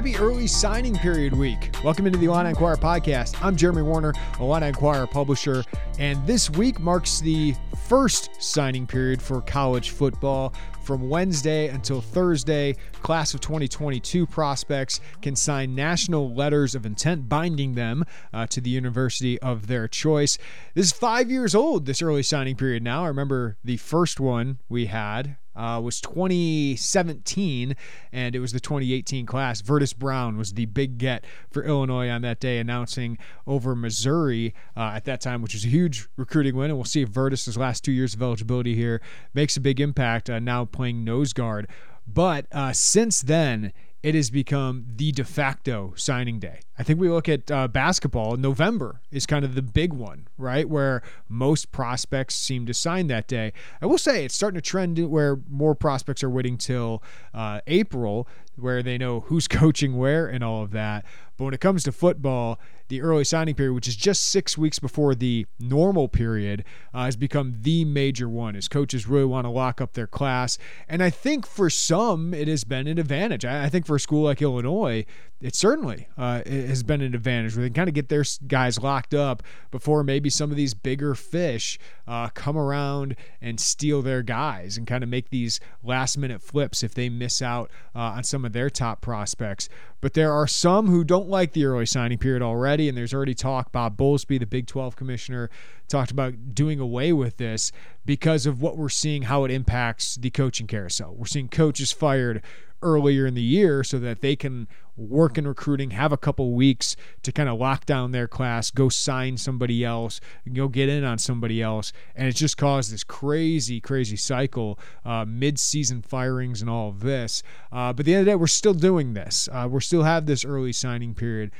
Happy early signing period week. Welcome into the Illini Inquirer podcast. I'm Jeremy Werner, Illini Inquirer publisher, and this week marks the first signing period for college football. From Wednesday until Thursday, class of 2022 prospects can sign national letters of intent binding them uh, to the university of their choice. This is five years old, this early signing period now. I remember the first one we had uh, was 2017, and it was the 2018 class. Verdis Brown was the big get for Illinois on that day, announcing over Missouri uh, at that time, which was a huge recruiting win. And we'll see if Verdis's last two years of eligibility here makes a big impact. Uh, now playing nose guard, but uh, since then it has become the de facto signing day. I think we look at uh, basketball. November is kind of the big one, right? Where most prospects seem to sign that day. I will say it's starting to trend where more prospects are waiting till uh, April, where they know who's coaching where and all of that. But when it comes to football, the early signing period, which is just six weeks before the normal period, uh, has become the major one as coaches really want to lock up their class. And I think for some, it has been an advantage. I, I think for a school like Illinois, it certainly uh, has been an advantage where they kind of get their guys locked up before maybe some of these bigger fish uh, come around and steal their guys and kind of make these last minute flips if they miss out uh, on some of their top prospects. But there are some who don't like the early signing period already, and there's already talk. Bob Bowlesby, the Big 12 commissioner, talked about doing away with this because of what we're seeing, how it impacts the coaching carousel. We're seeing coaches fired earlier in the year so that they can work in recruiting, have a couple weeks to kind of lock down their class, go sign somebody else, go get in on somebody else. And it's just caused this crazy, crazy cycle, uh, mid season firings and all of this. Uh, but at the end of the day, we're still doing this. Uh, we still have this early signing period.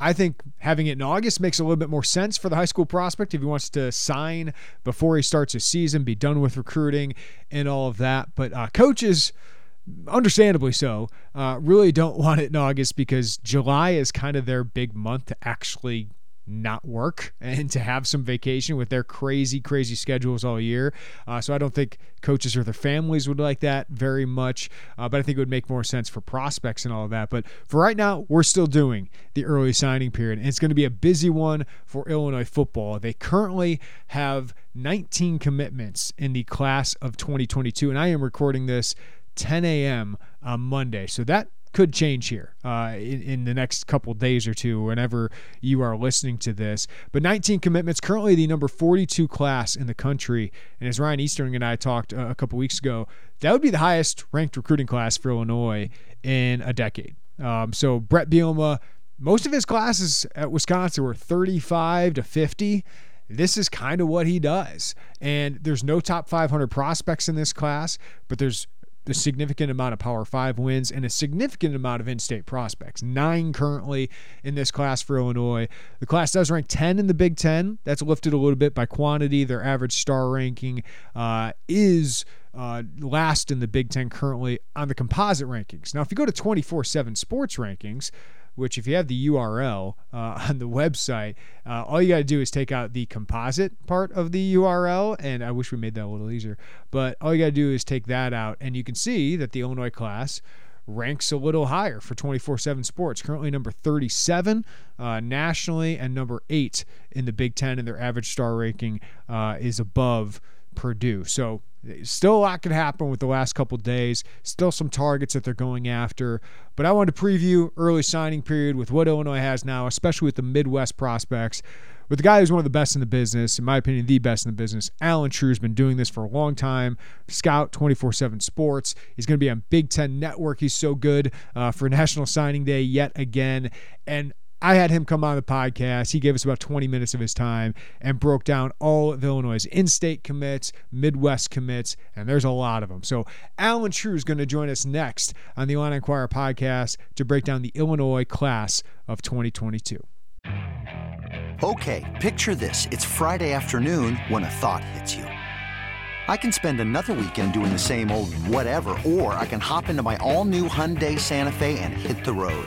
I think having it in August makes a little bit more sense for the high school prospect if he wants to sign before he starts his season, be done with recruiting and all of that. But uh, coaches, understandably so, uh, really don't want it in August because July is kind of their big month to actually not work and to have some vacation with their crazy, crazy schedules all year. Uh, so I don't think coaches or their families would like that very much, uh, but I think it would make more sense for prospects and all of that. But for right now, we're still doing the early signing period, and it's going to be a busy one for Illinois football. They currently have 19 commitments in the class of 2022, and I am recording this 10 a.m. on Monday. So that could change here uh, in, in, the next couple days or two, whenever you are listening to this. But 19 commitments, currently the number 42 class in the country. And as Ryan Eastern and I talked uh, a couple weeks ago, that would be the highest ranked recruiting class for Illinois in a decade. Um, so Brett Bielema, most of his classes at Wisconsin were 35 to 50 this is kind of what he does. And there's no top 500 prospects in this class, but there's a significant amount of Power Five wins and a significant amount of in state prospects. Nine currently in this class for Illinois. The class does rank 10 in the Big Ten. That's lifted a little bit by quantity. Their average star ranking uh, is. Uh, last in the Big Ten currently on the composite rankings. Now, if you go to 24 7 sports rankings, which if you have the URL uh, on the website, uh, all you got to do is take out the composite part of the URL. And I wish we made that a little easier, but all you got to do is take that out, and you can see that the Illinois class ranks a little higher for 24 7 sports. Currently number 37 uh, nationally and number eight in the Big Ten, and their average star ranking uh, is above Purdue. So still a lot could happen with the last couple days. Still some targets that they're going after. But I wanted to preview early signing period with what Illinois has now, especially with the Midwest prospects. With the guy who's one of the best in the business, in my opinion, the best in the business, Alan Trieu has been doing this for a long time. Scout 24 7 Sports. He's going to be on Big Ten Network. He's so good uh, for National Signing Day yet again. And I had him come on the podcast. He gave us about 20 minutes of his time and broke down all of Illinois' in state commits, Midwest commits, and there's a lot of them. So, Alan Trieu is going to join us next on the Illini Inquirer podcast to break down the Illinois class of 2022. Okay, picture this. It's Friday afternoon when a thought hits you. I can spend another weekend doing the same old whatever, or I can hop into my all new Hyundai Santa Fe and hit the road.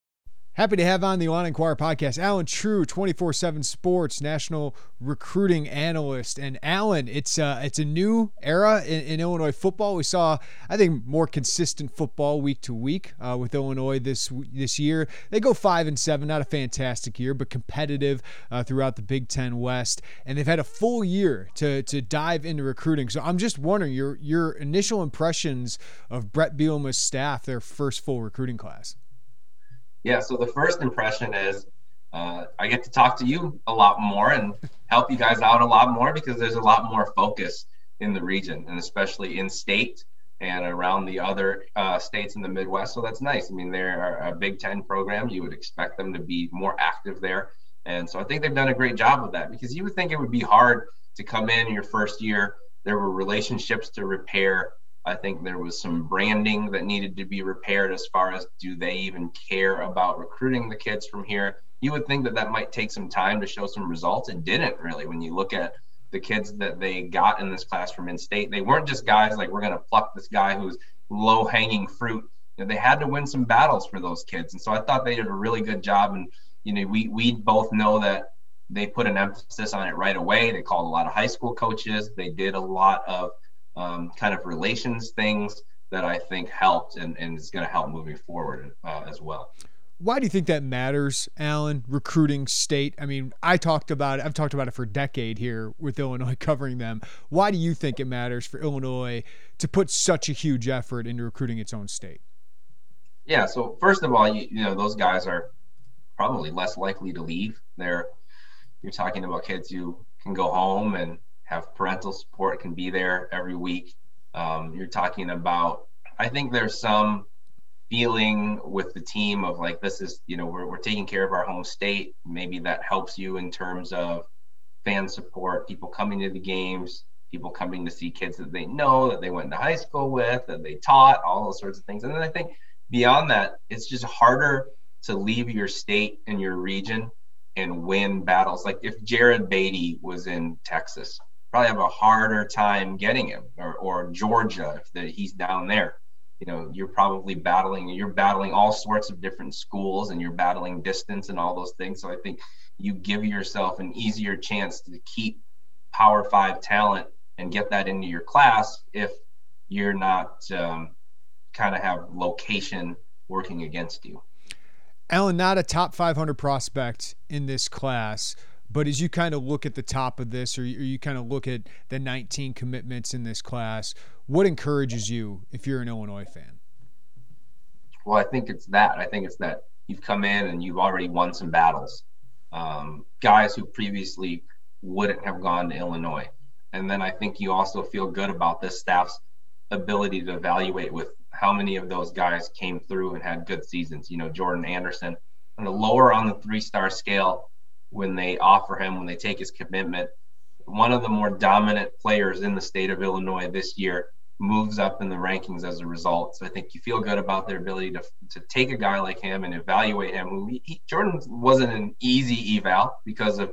Happy to have on the On Inquirer podcast, Alan Trieu, 24/7 Sports national recruiting analyst. And Alan, it's uh, it's a new era in, in, Illinois football. We saw, I think, more consistent football week to week uh, with Illinois this this year. They go five and seven, not a fantastic year, but competitive uh, throughout the Big Ten West. And they've had a full year to to dive into recruiting. So I'm just wondering your your initial impressions of Brett Bielema's staff, their first full recruiting class. Yeah, so the first impression is uh, I get to talk to you a lot more and help you guys out a lot more because there's a lot more focus in the region and especially in state and around the other uh, states in the Midwest. So that's nice. I mean, they're a Big Ten program. You would expect them to be more active there. And so I think they've done a great job of that because you would think it would be hard to come in your first year. There were relationships to repair. I think there was some branding that needed to be repaired as far as do they even care about recruiting the kids from here. You would think that that might take some time to show some results. It didn't really. When you look at the kids that they got in this class from in-state, they weren't just guys like we're going to pluck this guy who's low-hanging fruit. You know, they had to win some battles for those kids, and so I thought they did a really good job. And you know, we we both know that they put an emphasis on it right away. They called a lot of high school coaches. They did a lot of um, kind of relations things that I think helped and, and is going to help moving forward uh, as well. Why do you think that matters, Alan? Recruiting state. I mean, I talked about it. I've talked about it for a decade here with Illinois covering them. Why do you think it matters for Illinois to put such a huge effort into recruiting its own state? Yeah. So first of all, you, you know those guys are probably less likely to leave. They're you're talking about kids who can go home and have parental support, can be there every week. Um, you're talking about, I think there's some feeling with the team of like, this is, you know, we're, we're taking care of our home state. Maybe that helps you in terms of fan support, people coming to the games, people coming to see kids that they know, that they went to high school with, that they taught, all those sorts of things. And then I think beyond that, it's just harder to leave your state and your region and win battles. Like if Jared Beatty was in Texas, probably have a harder time getting him or, or Georgia if the, he's down there. You know, you're probably battling, you're battling all sorts of different schools and you're battling distance and all those things. So I think you give yourself an easier chance to keep Power Five talent and get that into your class if you're not um, kind of have location working against you. Alan, not a top 500 prospect in this class. But as you kind of look at the top of this, or you, or you kind of look at the 19 commitments in this class, what encourages you if you're an Illinois fan? Well, I think it's that. I think it's that you've come in and you've already won some battles. Um, guys who previously wouldn't have gone to Illinois. And then I think you also feel good about this staff's ability to evaluate with how many of those guys came through and had good seasons. You know, Jordan Anderson, on the lower on the three star scale, when they offer him, when they take his commitment, one of the more dominant players in the state of Illinois this year moves up in the rankings as a result. So I think you feel good about their ability to, to take a guy like him and evaluate him. He, Jordan wasn't an easy eval because of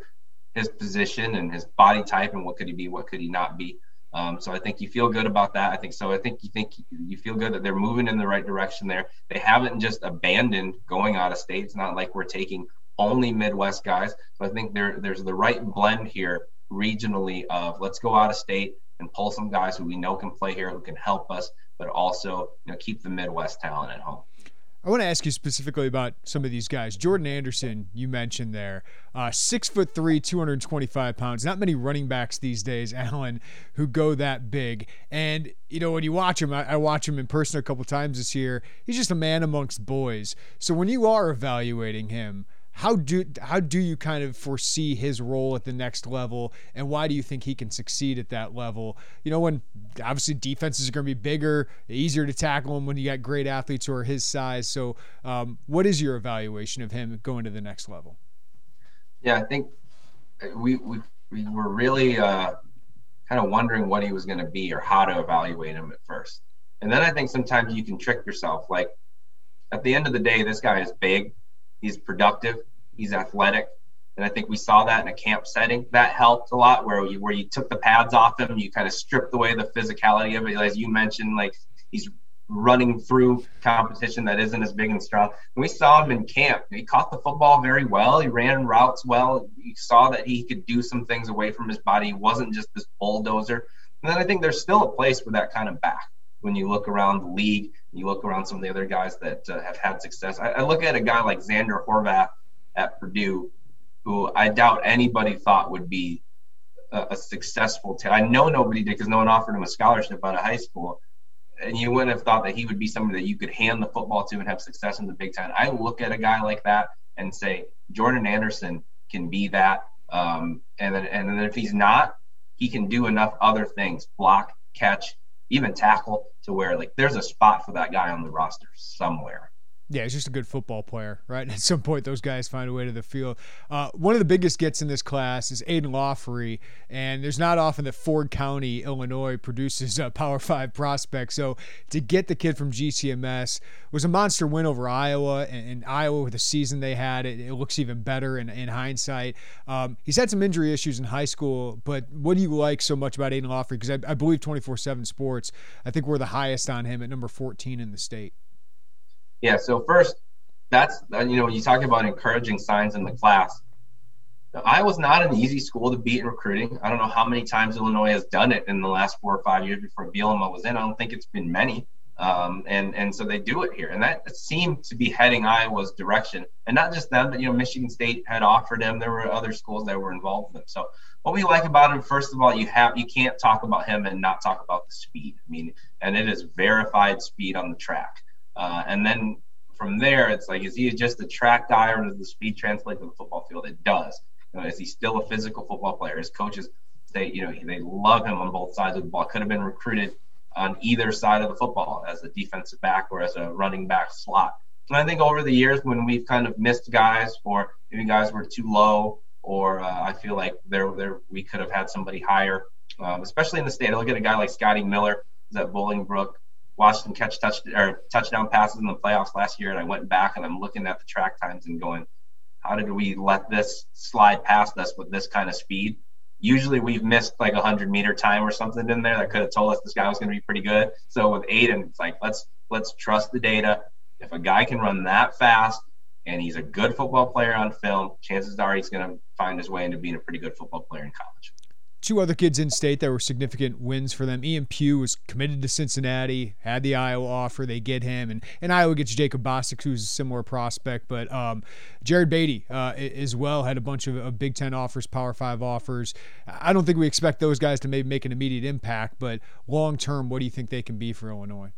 his position and his body type and what could he be, what could he not be. Um, so I think you feel good about that. I think so. I think you think you feel good that they're moving in the right direction there. They haven't just abandoned going out of state. It's not like we're taking only Midwest guys. So I think there there's the right blend here regionally of let's go out of state and pull some guys who we know can play here, who can help us, but also you know keep the Midwest talent at home. I want to ask you specifically about some of these guys. Jordan Anderson, you mentioned there, uh, six foot three, 225 pounds. Not many running backs these days, Alan, who go that big. And you know, when you watch him, I, I watch him in person a couple times this year. He's just a man amongst boys. So when you are evaluating him, how do how do you kind of foresee his role at the next level, and why do you think he can succeed at that level? You know, when obviously defenses are going to be bigger, easier to tackle him when you got great athletes who are his size. So, um, what is your evaluation of him going to the next level? Yeah, I think we we, we were really uh, kind of wondering what he was going to be or how to evaluate him at first, and then I think sometimes you can trick yourself. Like at the end of the day, this guy is big He's productive. He's athletic. And I think we saw that in a camp setting. That helped a lot where you where you took the pads off him, you kind of stripped away the physicality of it. As you mentioned, like he's running through competition that isn't as big and strong. And we saw him in camp. He caught the football very well. He ran routes well. You saw that he could do some things away from his body. He wasn't just this bulldozer. And then I think there's still a place for that kind of back when you look around the league, you look around some of the other guys that uh, have had success. I, I, look at a guy like Xander Horvath at Purdue, who I doubt anybody thought would be a, a successful. T- I know nobody did because no one offered him a scholarship out of high school. And you wouldn't have thought that he would be somebody that you could hand the football to and have success in the Big Ten. I look at a guy like that and say Jordan Anderson can be that. Um, and then and then if he's not, he can do enough other things: block, catch, even tackle to where like there's a spot for that guy on the roster somewhere. Yeah, he's just a good football player, right? And At some point, those guys find a way to the field. Uh, one of the biggest gets in this class is Aidan Laughery, and there's not often that Ford County, Illinois, produces a Power Five prospect. So to get the kid from GCMS was a monster win over Iowa, and, and Iowa with the season they had, it, it looks even better in, in hindsight. Um, he's had some injury issues in high school, but what do you like so much about Aidan Laughery? Because I, I believe 24/7 Sports, I think we're the highest on him at number 14 in the state. Yeah. So first, that's uh, you know you talk about encouraging signs in the class. I was not an easy school to beat in recruiting. I don't know how many times Illinois has done it in the last four or five years before Bielema was in. I don't think it's been many. Um, and and so they do it here, and that seemed to be heading Iowa's direction. And not just them, but you know Michigan State had offered him. There were other schools that were involved with him. So what we like about him, first of all, you have you can't talk about him and not talk about the speed. I mean, and it is verified speed on the track. Uh, and then from there, it's like, is he just a track guy or does the speed translate to the football field? It does. You know, is he still a physical football player? His coaches say, you know, they love him on both sides of the ball. Could have been recruited on either side of the football as a defensive back or as a running back slot. And I think over the years, when we've kind of missed guys or maybe guys were too low, or uh, I feel like there, there we could have had somebody higher, um, especially in the state. I look at a guy like Scotty Miller, who's at Bolingbrook watched him catch touch or touchdown passes in the playoffs last year, and I went back and I'm looking at the track times and going, how did we let this slide past us with this kind of speed? Usually we've missed like a hundred meter time or something in there that could have told us this guy was going to be pretty good. So with Aidan, it's like let's let's trust the data. If a guy can run that fast and he's a good football player on film, chances are he's going to find his way into being a pretty good football player in college two other kids in state that were significant wins for them. Ian Pugh was committed to Cincinnati, had the Iowa offer. They get him, and, and Iowa gets Jacob Bostic, who's a similar prospect. But um, Jared Beatty uh, as well had a bunch of, of, Big Ten offers, Power Five offers. I don't think we expect those guys to maybe make an immediate impact, but long term, what do you think they can be for Illinois?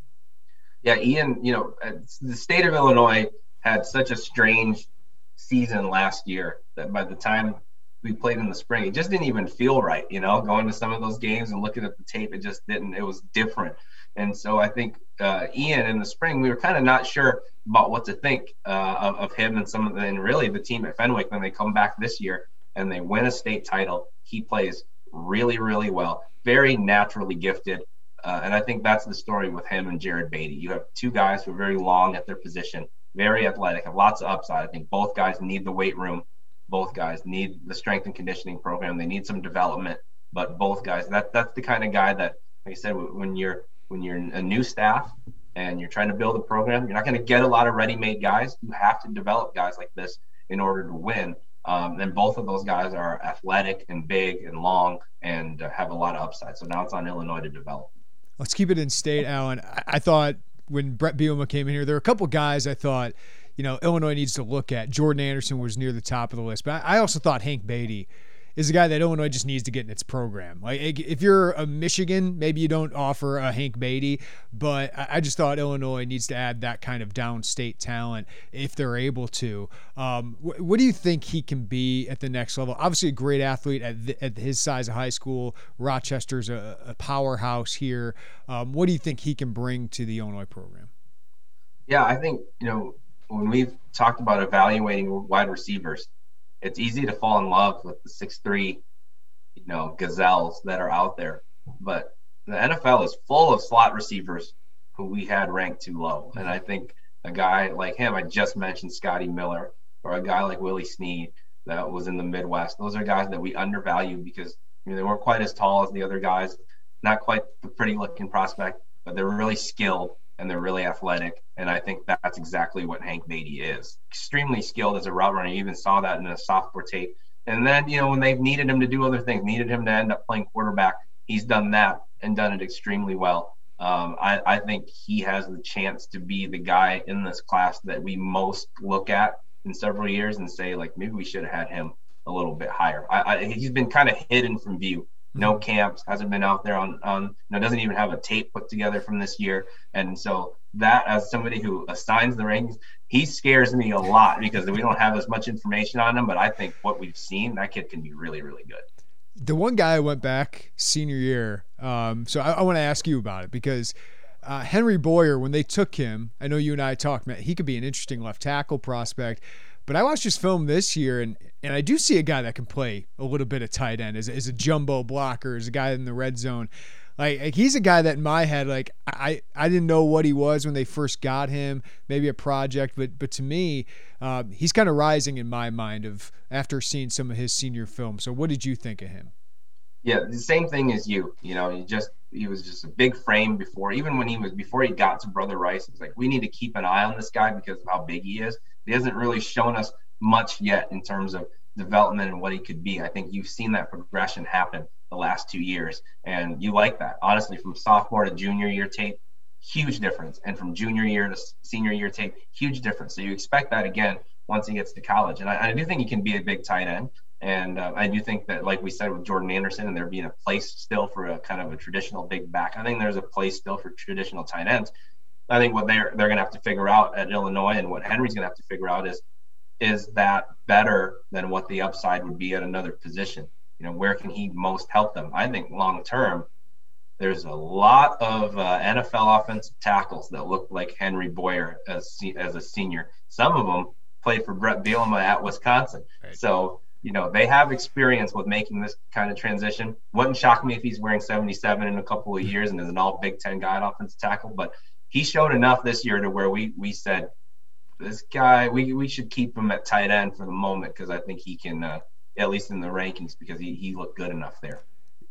Yeah, Ian, you know, the state of Illinois had such a strange season last year that by the time we played in the spring. It just didn't even feel right, you know, going to some of those games and looking at the tape. It just didn't. It was different. And so I think uh, Ian in the spring, we were kind of not sure about what to think uh, of, of, him and some of the, and really the team at Fenwick when they come back this year and they win a state title. He plays really, really well. Very naturally gifted. Uh, and I think that's the story with him and Jared Beatty. You have two guys who are very long at their position, very athletic, have lots of upside. I think both guys need the weight room. Both guys need the strength and conditioning program. They need some development. But both guys, that that's the kind of guy that, like I said, when you're when you're a new staff and you're trying to build a program, you're not going to get a lot of ready-made guys. You have to develop guys like this in order to win. Um, and both of those guys are athletic and big and long and uh, have a lot of upside. So now it's on Illinois to develop. Let's keep it in state, Alan. I, I thought when Brett Bielema came in here, there were a couple guys I thought, you know, Illinois needs to look at. Jordan Anderson was near the top of the list, but I also thought Hank Beatty is a guy that Illinois just needs to get in its program. Like if you're a Michigan, maybe you don't offer a Hank Beatty, but I just thought Illinois needs to add that kind of downstate talent if they're able to. Um, what do you think he can be at the next level? Obviously, a great athlete at, the, at his size of high school. Rochester's a, a powerhouse here. Um, what do you think he can bring to the Illinois program? Yeah, I think you know when we've talked about evaluating wide receivers it's easy to fall in love with the six three, you know, gazelles that are out there. But the NFL is full of slot receivers who we had ranked too low. And I think a guy like him, I just mentioned Scotty Miller, or a guy like Willie Snead that was in the Midwest. Those are guys that we undervalue because you know, they weren't quite as tall as the other guys, not quite the pretty looking prospect, but they're really skilled and they're really athletic. And I think that's exactly what Hank Beatty is. Extremely skilled as a route runner. You even saw that in the sophomore tape. And then, you know, when they've needed him to do other things, needed him to end up playing quarterback, he's done that and done it extremely well. Um, I, I think he has the chance to be the guy in this class that we most look at in several years and say, like, maybe we should have had him a little bit higher. I, I, he's been kind of hidden from view no camps, hasn't been out there on, on you know, doesn't even have a tape put together from this year. And so that as somebody who assigns the rankings, he scares me a lot because we don't have as much information on him. But I think what we've seen, that kid can be really, really good. The one guy I went back senior year, um, so I, I want to ask you about it because uh, Henry Boyer, when they took him, I know you and I talked, man, he could be an interesting left tackle prospect. But I watched his film this year, and and I do see a guy that can play a little bit of tight end as, as a jumbo blocker, as a guy in the red zone. Like, like, he's a guy that in my head, like I, I didn't know what he was when they first got him, maybe a project, but but to me, um, he's kind of rising in my mind of after seeing some of his senior film. So what did you think of him? Yeah, the same thing as you. You know, he just he was just a big frame before, even when he was before he got to Brother Rice. It's like we need to keep an eye on this guy because of how big he is. He hasn't really shown us much yet in terms of development and what he could be. I think you've seen that progression happen the last two years, and you like that. Honestly, from sophomore to junior year tape, huge difference, and from junior year to senior year tape, huge difference. So you expect that again once he gets to college, and I, I do think he can be a big tight end. And uh, I do think that, like we said with Jordan Anderson, and there being a place still for a kind of a traditional big back, I think there's a place still for traditional tight ends. I think what they're they're going to have to figure out at Illinois, and what Henry's going to have to figure out is is that better than what the upside would be at another position? You know, where can he most help them? I think long term, there's a lot of uh, NFL offensive tackles that look like Henry Boyer as as a senior. Some of them played for Brett Bielema at Wisconsin, right. so you know they have experience with making this kind of transition. Wouldn't shock me if he's wearing 77 in a couple of years and is an All Big Ten guy at offensive tackle, but he showed enough this year to where we we said this guy, we, we should keep him at tight end for the moment because I think he can, uh, at least in the rankings, because he, he looked good enough there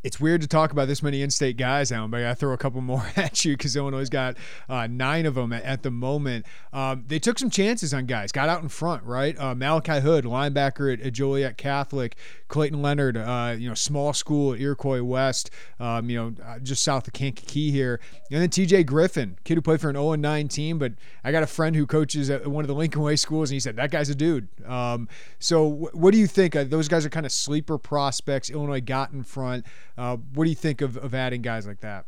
it's weird to talk about this many in-state guys, Alan, but I throw a couple more at you because Illinois got uh, nine of them at, at the moment. Um, they took some chances on guys, got out in front, right? Uh, Malachi Hood, linebacker at, at, Joliet Catholic, Clayton Leonard, uh, you know, small school at Iroquois West, um, you know, uh, just south of Kankakee here, and then T.J. Griffin, kid who played for an 0-9 team, but I got a friend who coaches at one of the Lincoln Way schools, and he said that guy's a dude. Um, so, what do you think? Uh, those guys are kind of sleeper prospects. Illinois got in front. Uh, what do you think of, of adding guys like that?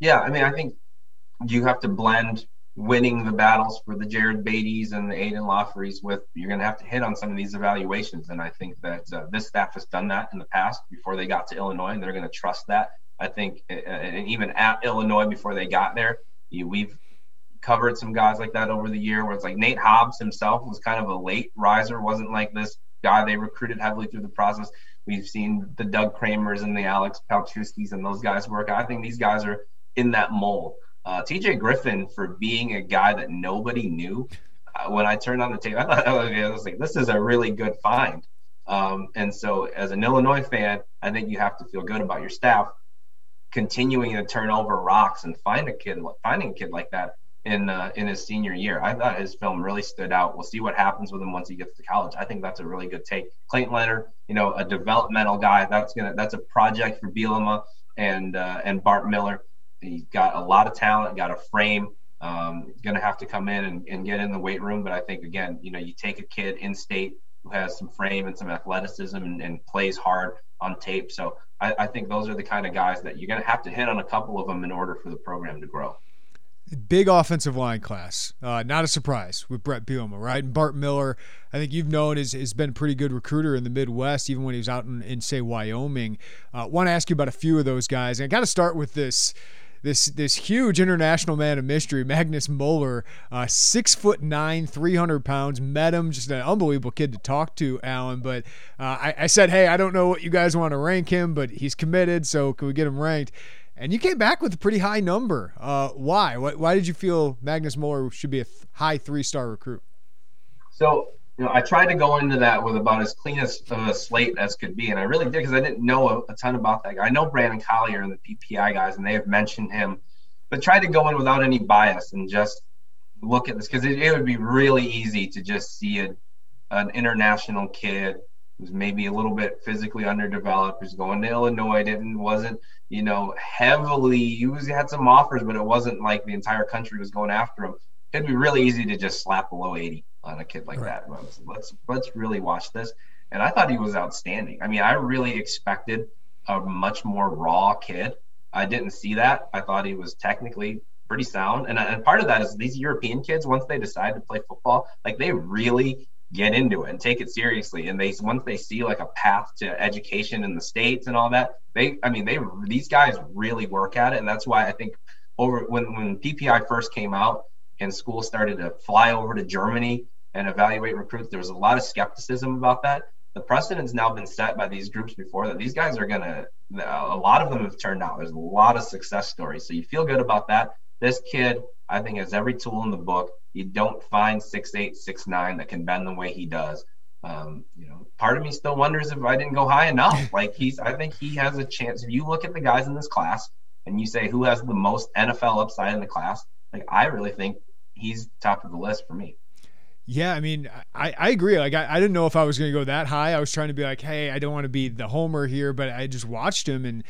Yeah, I mean, I think you have to blend winning the battles for the Jared Beatty's and the Aidan Laugherys with you're going to have to hit on some of these evaluations. And I think that uh, this staff has done that in the past before they got to Illinois, and they're going to trust that. I think, and even at Illinois before they got there, you, we've covered some guys like that over the year where it's like Nate Hobbs himself was kind of a late riser, wasn't like this guy they recruited heavily through the process We've seen the Doug Kramers and the Alex Palczewskis and those guys work. I think these guys are in that mold. Uh, TJ Griffin, for being a guy that nobody knew, uh, when I turned on the tape, I thought I was like, this is a really good find. Um, and so, as an Illinois fan, I think you have to feel good about your staff continuing to turn over rocks and find a kid, finding a kid like that in uh, in his senior year. I thought his film really stood out. We'll see what happens with him once he gets to college. I think that's a really good take. Clayton Leonard, you know, a developmental guy. That's gonna that's a project for Bielema and uh, and Bart Miller. He's got a lot of talent, got a frame. Um, to have to come in and, and get in the weight room. But I think, again, you know, you take a kid in state who has some frame and some athleticism and, and plays hard on tape. So I, I, think those are the kind of guys that you're to have to hit on a couple of them in order for the program to grow. Big offensive line class. Uh, not a surprise with Brett Bielema, right? And Bart Miller, I think you've known, has, has been a pretty good recruiter in the Midwest, even when he was out in, in say, Wyoming. Uh, Want to ask you about a few of those guys. And I got to start with this this this huge international man of mystery, Magnus Moeller, uh, six foot nine, three hundred pounds. Met him, just an unbelievable kid to talk to, Alan. But uh, I, I, said, hey, I don't know what you guys want to rank him, but he's committed, so can we get him ranked? And you came back with a pretty high number. Uh, why? why? Why did you feel Magnus Moeller should be a th- high three star recruit? So you know, I tried to go into that with about as clean as of a slate as could be, and I really did because I didn't know a, a, ton about that guy. I know Brandon Collier and the PPI guys, and they have mentioned him, but tried to go in without any bias and just look at this because it, it, would be really easy to just see a, an international kid who's maybe a little bit physically underdeveloped, who's going to Illinois, didn't wasn't you know heavily. He was he had some offers, but it wasn't like the entire country was going after him. It'd be really easy to just slap below 80 on a kid like right. that. Let's let's really watch this. And I thought he was outstanding. I mean, I really expected a much more raw kid. I didn't see that. I thought he was technically pretty sound. And, and part of that is these European kids, once they decide to play football, like they really get into it and take it seriously. And they once they see like a path to education in the states and all that, they I mean they these guys really work at it. And that's why I think over when when PPI first came out and schools started to fly over to Germany and evaluate recruits. There was a lot of skepticism about that. The precedent's now been set by these groups before that these guys are gonna. A lot of them have turned out. There's a lot of success stories, so you feel good about that. This kid, I think, has every tool in the book. You don't find six eight, six nine that can bend the way he does. Um, you know, part of me still wonders if I didn't go high enough. Like he's, I think he has a chance. If you look at the guys in this class and you say who has the most NFL upside in the class, like I really think he's top of the list for me. Yeah, I mean, I, I agree. Like, I, I didn't know if I was going to go that high. I was trying to be like, hey, I don't want to be the homer here, but I just watched him and,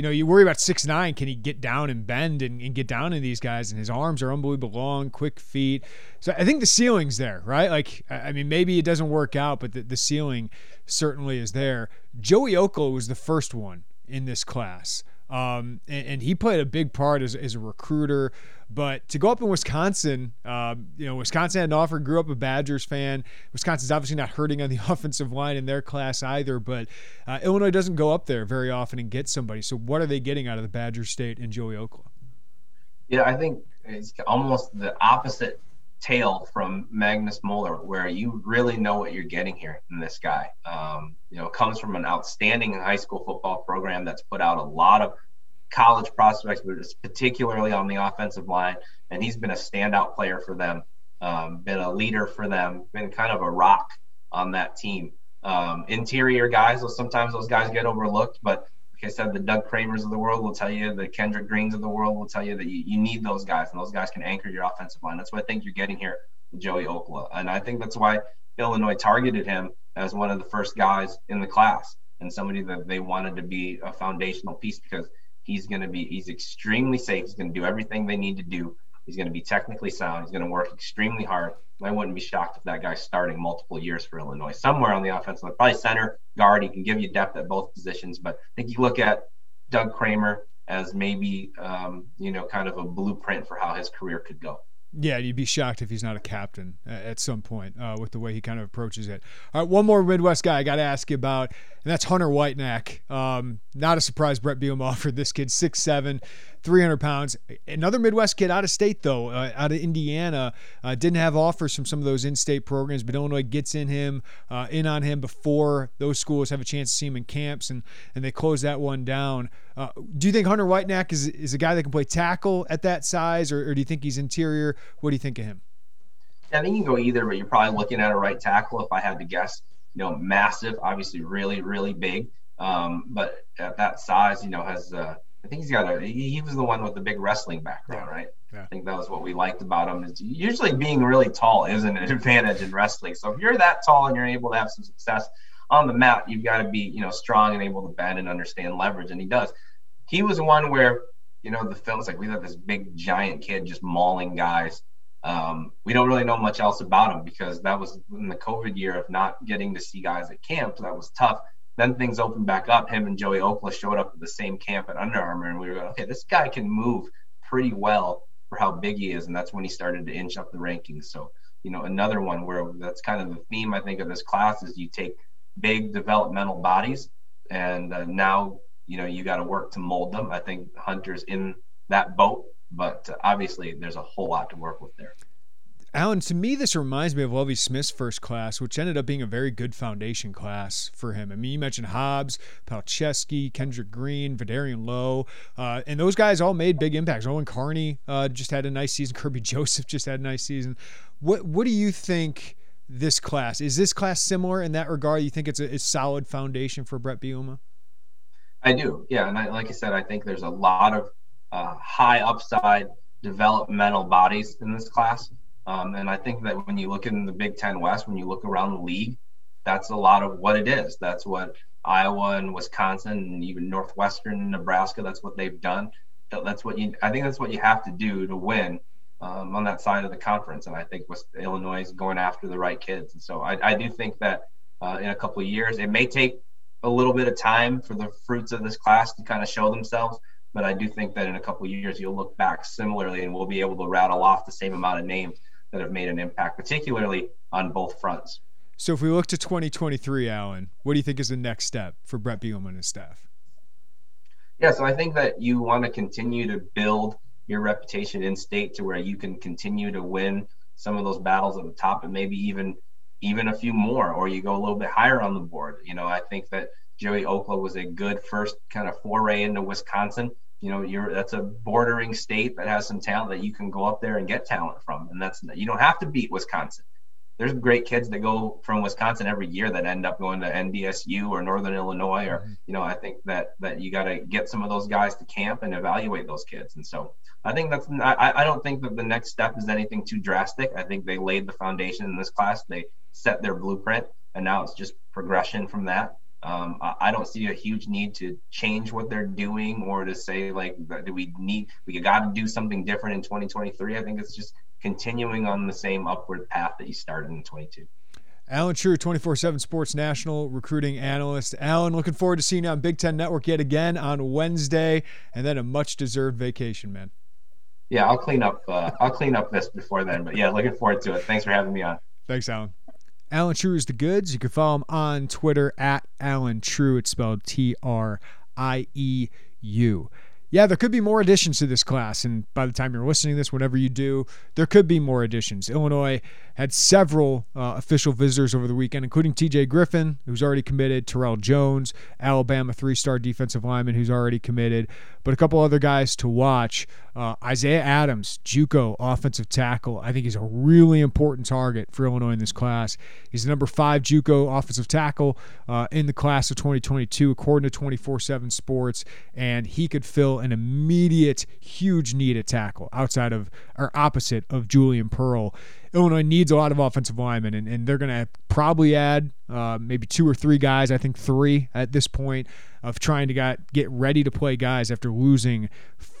you know, you worry about six nine. Can he get down and bend and, and get down in these guys? And his arms are unbelievable long, quick feet. So I think the ceiling's there, right? Like, I mean, maybe it doesn't work out, but the, the ceiling certainly is there. Joey Okla was the first one in this class. Um, and, and, he played a big part as, as a recruiter. But to go up in Wisconsin, um, you know, Wisconsin had an offer, grew up a Badgers fan. Wisconsin's obviously not hurting on the offensive line in their class either, but uh, Illinois doesn't go up there very often and get somebody. So what are they getting out of the Badger State and Joey Okla? Yeah, I think it's almost the opposite tale from Magnus Moeller, where you really know what you're getting here in this guy. Um, you know, comes from an outstanding high school football program that's put out a lot of college prospects, but particularly on the offensive line. And he's been a standout player for them, um, been a leader for them, been kind of a rock on that team. Um, interior guys, sometimes those guys get overlooked, but like I said, the Doug Kramers of the world will tell you, the Kendrick Greens of the world will tell you that you, you need those guys, and those guys can anchor your offensive line. That's what I think you're getting here with Joey Okla. And I think that's why Illinois targeted him as one of the first guys in the class and somebody that they wanted to be a foundational piece because he's going to be, he's extremely safe. He's going to do everything they need to do. He's going to be technically sound. He's going to work extremely hard. I wouldn't be shocked if that guy's starting multiple years for Illinois, somewhere on the offensive line, probably center, guard. He can give you depth at both positions. But I think you look at Doug Kramer as maybe, um, you know, kind of a blueprint for how his career could go. Yeah, you'd be shocked if he's not a captain at some point uh, with the way he kind of approaches it. All right, one more Midwest guy I got to ask you about, and that's Hunter Whitenack. Um, not a surprise Brett Bielema offered this kid, six seven, 300 pounds. Another Midwest kid out of state, though, uh, out of Indiana. Uh, didn't have offers from some of those in state programs, but Illinois gets in him, uh, in on him before those schools have a chance to see him in camps, and, and they close that one down. Uh, do you think Hunter Whitenack is, is a guy that can play tackle at that size, or, or do you think he's interior? What do you think of him? I think you can go either, but you're probably looking at a right tackle if I had to guess. You know, massive, obviously really, really big. Um, but at that size, you know, has uh, I think he's got a. He was the one with the big wrestling background, yeah. right? Yeah. I think that was what we liked about him. Is usually being really tall isn't an advantage in wrestling. So if you're that tall and you're able to have some success on the mat, you've got to be, you know, strong and able to bend and understand leverage, and he does. He was one where, you know, the film's like we have this big giant kid just mauling guys. Um, we don't really know much else about him because that was in the COVID year of not getting to see guys at camp. So that was tough. Then things opened back up. Him and Joey Okla showed up at the same camp at Under Armour, and we were going, okay, this guy can move pretty well for how big he is, and that's when he started to inch up the rankings. So, you know, another one where that's kind of the theme I think of this class is you take big developmental bodies, and uh, now you know you got to work to mold them. I think Hunter's in that boat, but uh, obviously there's a whole lot to work with there. Alan, to me, this reminds me of Lovie Smith's first class, which ended up being a very good foundation class for him. I mean, you mentioned Hobbs, Palczewski, Kendrick Green, Vederian Lowe, uh, and those guys all made big impacts. Owen Carney uh, just had a nice season. Kirby Joseph just had a nice season. What What do you think this class is? This class similar in that regard? You think it's a, solid foundation for Brett Bielema? I do, yeah. And I, like I said, I think there's a lot of uh, high upside developmental bodies in this class. Um, and I think that when you look in the Big Ten West, when you look around the league, that's a lot of what it is. That's what Iowa and Wisconsin and even Northwestern and Nebraska, that's what they've done. That's what you, I think that's what you have to do to win um, on that side of the conference. And I think with Illinois is going after the right kids. And so I, I do think that uh, in a couple of years, it may take a little bit of time for the fruits of this class to kind of show themselves. But I do think that in a couple of years, you'll look back similarly and we'll be able to rattle off the same amount of names that have made an impact, particularly on both fronts. So if we look to 2023, Alan, what do you think is the next step for Brett Bielema and his staff? Yeah, so I think that you want to continue to build your reputation in state to where you can continue to win some of those battles at the top and maybe even even a few more or you go a little bit higher on the board. You know, I think that Joey Okla was a good first kind of foray into Wisconsin you know you're that's a bordering state that has some talent that you can go up there and get talent from and that's you don't have to beat wisconsin. There's great kids that go from wisconsin every year that end up going to ndsu or northern illinois or mm-hmm. you know i think that that you got to get some of those guys to camp and evaluate those kids and so i think that's I, I don't think that the next step is anything too drastic. I think they laid the foundation in this class they set their blueprint and now it's just progression from that um, I, don't see a huge need to change what they're doing or to say like, do we need we got to do something different in 2023? I think it's just continuing on the same upward path that you started in 22. Alan Trieu, 24 7 Sports National recruiting analyst. Alan, looking forward to seeing you on Big Ten Network yet again on Wednesday, and then a much deserved vacation, man. Yeah, I'll clean up. Uh, I'll clean up this before then. But yeah, looking forward to it. Thanks for having me on. Thanks, Alan. Alan Trieu is the goods. You can follow him on Twitter at Alan Trieu. It's spelled T R I E U yeah, there could be more additions to this class. And by the time you're listening to this, whatever you do, there could be more additions. Illinois had several uh, official visitors over the weekend, including TJ Griffin, who's already committed, Terrell Jones, Alabama three star defensive lineman, who's already committed, but a couple other guys to watch. Uh, Isaiah Adams, Juco offensive tackle. I think he's a really important target for Illinois in this class. He's the number five Juco offensive tackle uh, in the class of 2022, according to 24 7 Sports, and he could fill an immediate, huge need at tackle outside of or opposite of Julian Pearl. Illinois needs a lot of offensive linemen, and, and they're going to probably add uh, maybe two or three guys. I think three at this point of trying to get, get ready to play guys after losing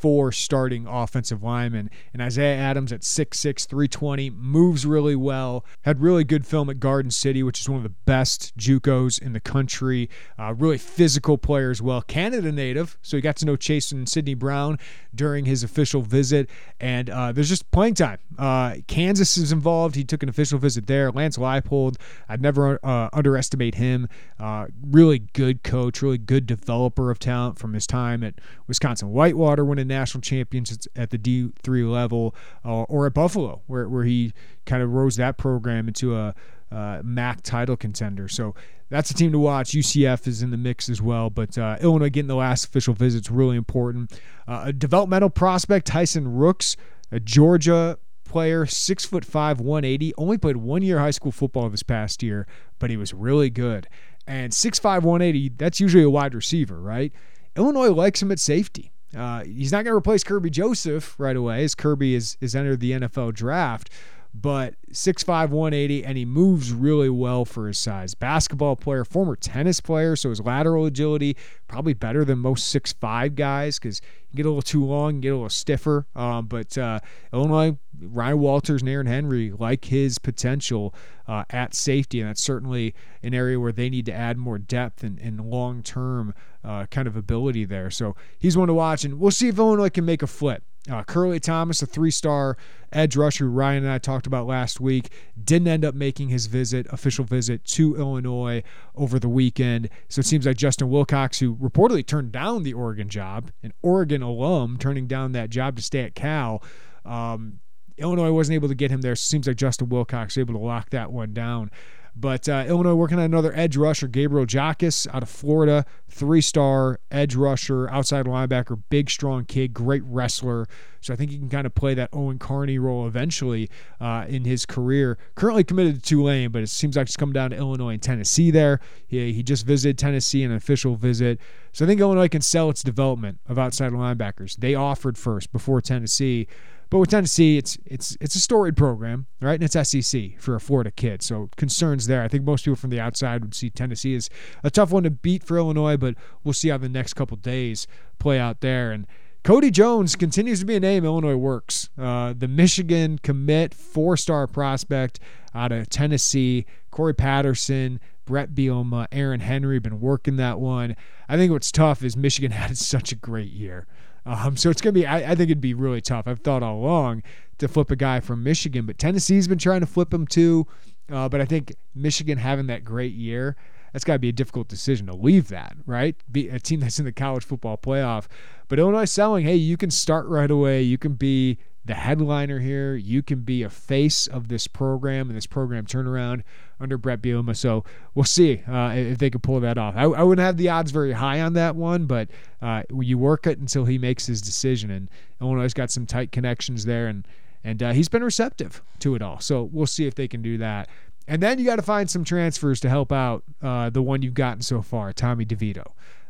four starting offensive linemen. And Isaiah Adams at 6'6, 320, moves really well, had really good film at Garden City, which is one of the best Jucos in the country. Uh, really physical player as well. Canada native, so he got to know Chase and Sydney Brown during his official visit. And uh, there's just playing time. Uh, Kansas is involved. He took an official visit there. Lance Leipold, I'd never uh, underestimate him. Uh, really good coach, really good developer of talent from his time at Wisconsin Whitewater, winning national championships at the D3 level, uh, or at Buffalo, where, where he kind of rose that program into a uh, MAC title contender. So that's a team to watch. UCF is in the mix as well, but uh, Illinois getting the last official visit is really important. Uh, a developmental prospect, Tyson Rooks, a Georgia player, six foot five, 180, only played one year high school football this past year, but he was really good. And 6'5, 180, that's usually a wide receiver, right? Illinois likes him at safety. Uh, he's not going to replace Kirby Joseph right away, as Kirby is, is entered the NFL draft but 6'5, 180, and he moves really well for his size. Basketball player, former tennis player, so his lateral agility probably better than most 6'5 guys because you get a little too long, you get a little stiffer. Um, but uh, Illinois, Ryan Walters and Aaron Henry like his potential uh, at safety, and that's certainly an area where they need to add more depth and, and long term uh, kind of ability there. So he's one to watch, and we'll see if Illinois can make a flip. Uh, Thomas, a three star edge rusher Ryan and I talked about last week, didn't end up making his visit, official visit to Illinois over the weekend. So it seems like Justin Wilcox, who reportedly turned down the Oregon job, an Oregon alum turning down that job to stay at Cal, um, Illinois wasn't able to get him there. So it seems like Justin Wilcox was able to lock that one down. But uh, Illinois working on another edge rusher, Gabriel Jacas out of Florida, three star edge rusher, outside linebacker, big, strong kid, great wrestler. So I think he can kind of play that Owen Carney role eventually uh, in his career. Currently committed to Tulane, but it seems like he's come down to Illinois and Tennessee there. He, he just visited Tennessee, an official visit. So I think Illinois can sell its development of outside linebackers. They offered first before Tennessee. But with Tennessee, it's it's it's a storied program, right? And it's SEC for a Florida kid, so concerns there. I think most people from the outside would see Tennessee as a tough one to beat for Illinois, but we'll see how the next couple days play out there. And Cody Jones continues to be a name Illinois works. Uh, the Michigan commit, four-star prospect out of Tennessee. Cory Patterson, Brett Bielema, Aaron Henry been working that one. I think what's tough is Michigan had such a great year. Um, so it's going to be, I, I, think it'd be really tough. I've thought all along to flip a guy from Michigan, but Tennessee's been trying to flip him too. Uh, but I think Michigan having that great year, that's got to be a difficult decision to leave that, right? Be a team that's in the college football playoff. But Illinois selling, hey, you can start right away. You can be the headliner here. You can be a face of this program and this program turnaround under Brett Bielema. So we'll see uh, if they can pull that off. I, I, wouldn't have the odds very high on that one, but uh, you work it until he makes his decision. And Illinois got some tight connections there, and and uh, he's been receptive to it all. So we'll see if they can do that. And then you got to find some transfers to help out uh, the one you've gotten so far, Tommy DeVito.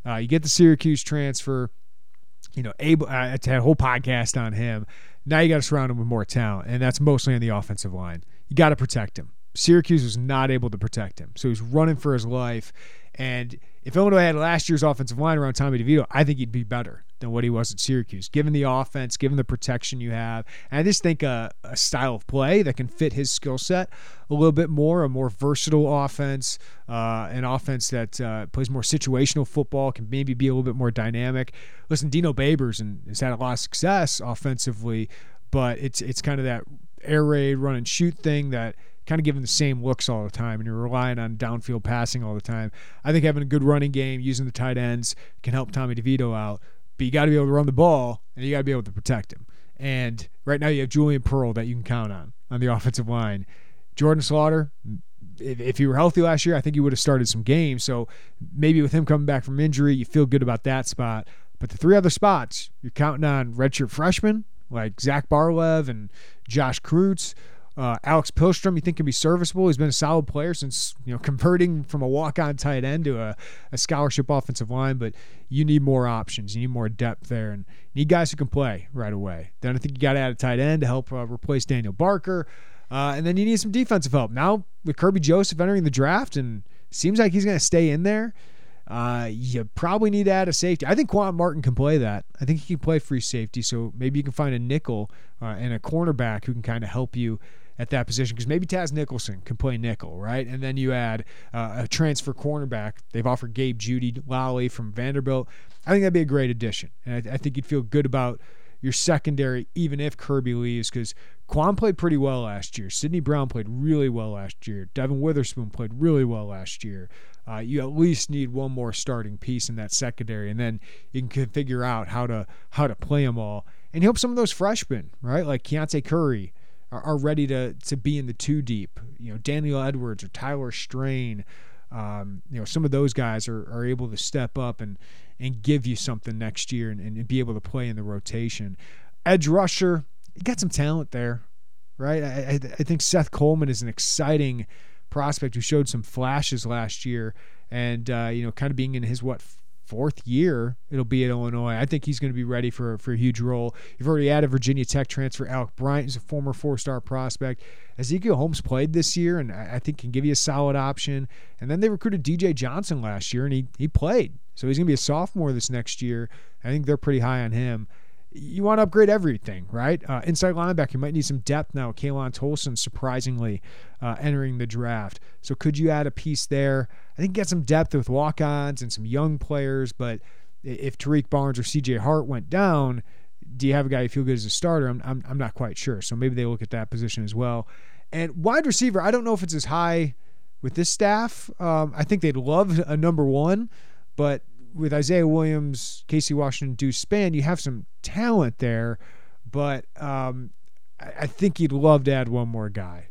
Uh, you get the Syracuse transfer you know, able to have a whole podcast on him. Now you got to surround him with more talent, and that's mostly on the offensive line. You got to protect him. Syracuse was not able to protect him, so he's running for his life. And if Illinois had last year's offensive line around Tommy DeVito, I think he'd be better than what he was at Syracuse, given the offense, given the protection you have. And I just think a, a style of play that can fit his skill set a little bit more, a more versatile offense, uh, an offense that uh, plays more situational football, can maybe be a little bit more dynamic. Listen, Dino Babers and has had a lot of success offensively, but it's it's kind of that air raid run and shoot thing that – kind of giving the same looks all the time and you're relying on downfield passing all the time. I think having a good running game, using the tight ends can help Tommy DeVito out, but you got to be able to run the ball and you got to be able to protect him. And right now you have Julian Pearl that you can count on on the offensive line. Jordan Slaughter, if, if he were healthy last year, I think he would have started some games. So maybe with him coming back from injury, you feel good about that spot. But the three other spots, you're counting on redshirt freshmen like Zach Barlev and Josh Kreutz Uh, Alex Pihlstrom, you think can be serviceable. He's been a solid player since you know converting from a walk-on tight end to a, a scholarship offensive line. But you need more options. You need more depth there, and you need guys who can play right away. Then I think you got to add a tight end to help uh, replace Daniel Barker, uh, and then you need some defensive help. Now with Kirby Joseph entering the draft, and seems like he's going to stay in there. Uh, you probably need to add a safety. I think Quan Martin can play that. I think he can play free safety. So maybe you can find a nickel uh, and a cornerback who can kind of help you at that position because maybe Taz Nicholson can play nickel, right? And then you add uh, a transfer cornerback. They've offered Gabe Jeudy-Lally from Vanderbilt. I think that'd be a great addition. And I, I think you'd feel good about your secondary, even if Kirby leaves, because Quan played pretty well last year. Sidney Brown played really well last year. Devon Witherspoon played really well last year. Uh, you at least need one more starting piece in that secondary, and then you can figure out how to how to play them all. And you hope some of those freshmen, right, like Keontae Curry, are, are ready to to be in the two deep. You know, Daniel Edwards or Tyler Strain. Um, you know, some of those guys are, are able to step up and and give you something next year and, and be able to play in the rotation. Edge rusher, you got some talent there, right? I, I, think Seth Coleman is an exciting prospect who showed some flashes last year, and uh, you know, kind of being in his what fourth year it'll be at Illinois. I think he's going to be ready for for a huge role. You've already added Virginia Tech transfer Alec Bryant, who's a former four-star prospect. Ezekiel Holmes played this year, and I think can give you a solid option. And then they recruited DJ Johnson last year, and he he played, so he's going to be a sophomore this next year. I think they're pretty high on him you want to upgrade everything, right? Uh, inside linebacker, you might need some depth now. Khalan Tolson surprisingly uh, entering the draft. So could you add a piece there? I think get some depth with walk-ons and some young players. But if Tarique Barnes or C.J. Hart went down, do you have a guy you feel good as a starter? I'm, I'm, I'm not quite sure. So maybe they look at that position as well. And wide receiver, I don't know if it's as high with this staff. Um, I think they'd love a number one, but with Isaiah Williams, Casey Washington, Deuce Spann, you have some talent there, but um, I, I think you'd love to add one more guy.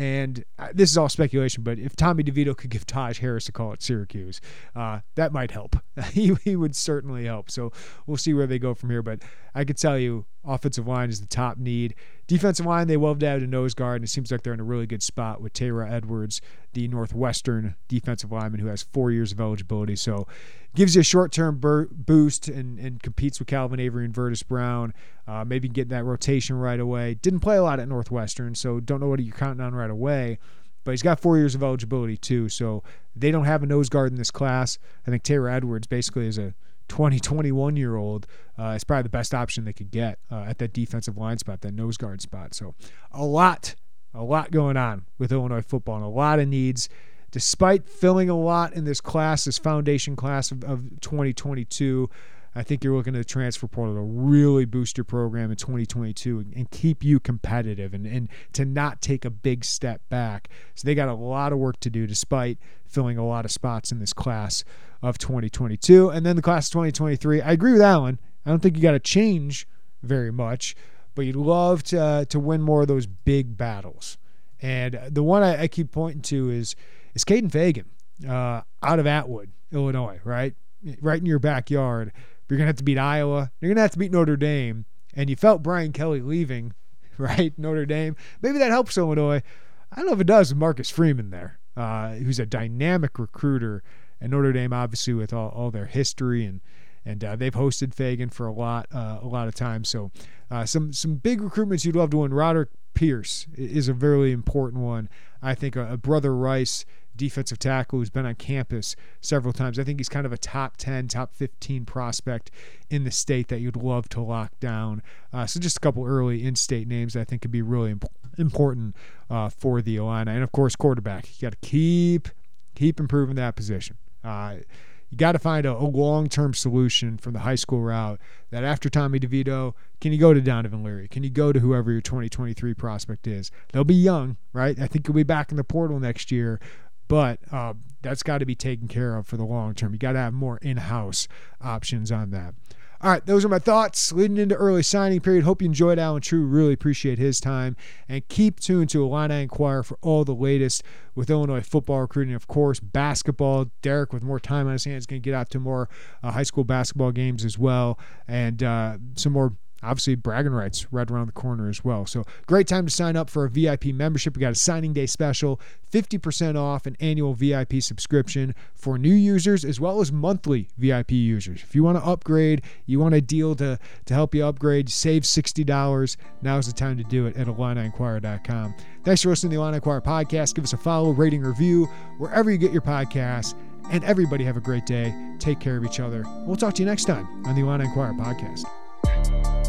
And uh, this is all speculation, but if Tommy DeVito could give Taj Harris a call at Syracuse, uh, that might help. he, he would certainly help. So we'll see where they go from here. But I could tell you, offensive line is the top need. Defensive line, they love out a nose guard, and it seems like they're in a really good spot with Tayra Edwards, the Northwestern defensive lineman who has four years of eligibility. So gives you a short term bur- boost and, and competes with Calvin Avery and Verdis Brown. Uh, maybe get that rotation right away. Didn't play a lot at Northwestern, so don't know what you're counting on right away. But he's got four years of eligibility too, so they don't have a nose guard in this class. I think Taylor Edwards basically is a 20, 21 year old uh, is probably the best option they could get uh, at that defensive line spot, that nose guard spot. So a lot, a lot going on with Illinois football and a lot of needs. Despite filling a lot in this class, this foundation class of, of 2022, I think you're looking at the transfer portal to really boost your program in 2022 and keep you competitive and, and to not take a big step back. So they got a lot of work to do despite filling a lot of spots in this class of 2022. And then the class of 2023, I agree with Alan. I don't think you got to change very much, but you'd love to, uh, to win more of those big battles. And the one I, I keep pointing to is is Kaden Feagin uh, out of Atwood, Illinois, right? Right in your backyard. You're going to have to beat Iowa. You're going to have to beat Notre Dame. And you felt Brian Kelly leaving, right? Notre Dame. Maybe that helps Illinois. I don't know if it does with Marcus Freeman there, uh, who's a dynamic recruiter. And Notre Dame, obviously, with all, all their history and and uh, they've hosted Fagan for a lot uh, a lot of times. So uh, some some big recruitments you'd love to win. Roderick Pierce is a very important one. I think a, a brother Rice defensive tackle who's been on campus several times. I think he's kind of a top 10, top 15 prospect in the state that you'd love to lock down. Uh, so just a couple early in-state names I think could be really imp- important uh, for the Illini. And of course, quarterback. You got to keep keep improving that position. Uh, you got to find a, a long term solution from the high school route that after Tommy DeVito, can you go to Donovan Leary? Can you go to whoever your 2023 prospect is? They'll be young, right? I think he'll be back in the portal next year, but uh, that's got to be taken care of for the long term. You got to have more in house options on that. All right, those are my thoughts leading into early signing period. Hope you enjoyed Alan Trieu. Really appreciate his time. And keep tuned to Illini Inquirer for all the latest with Illinois football recruiting. Of course, basketball. Derek, with more time on his hands, going to get out to more uh, high school basketball games as well and uh, some more obviously bragging rights right around the corner as well. So great time to sign up for a VIP membership. We got a signing day special, 50% off an annual VIP subscription for new users as well as monthly VIP users. If you want to upgrade, you want a deal to, to help you upgrade, save $60, now's the time to do it at IlliniInquirer.com. Thanks for listening to the Illini Inquirer podcast. Give us a follow, rating, review, wherever you get your podcasts. And everybody have a great day. Take care of each other. We'll talk to you next time on the Illini Inquirer podcast.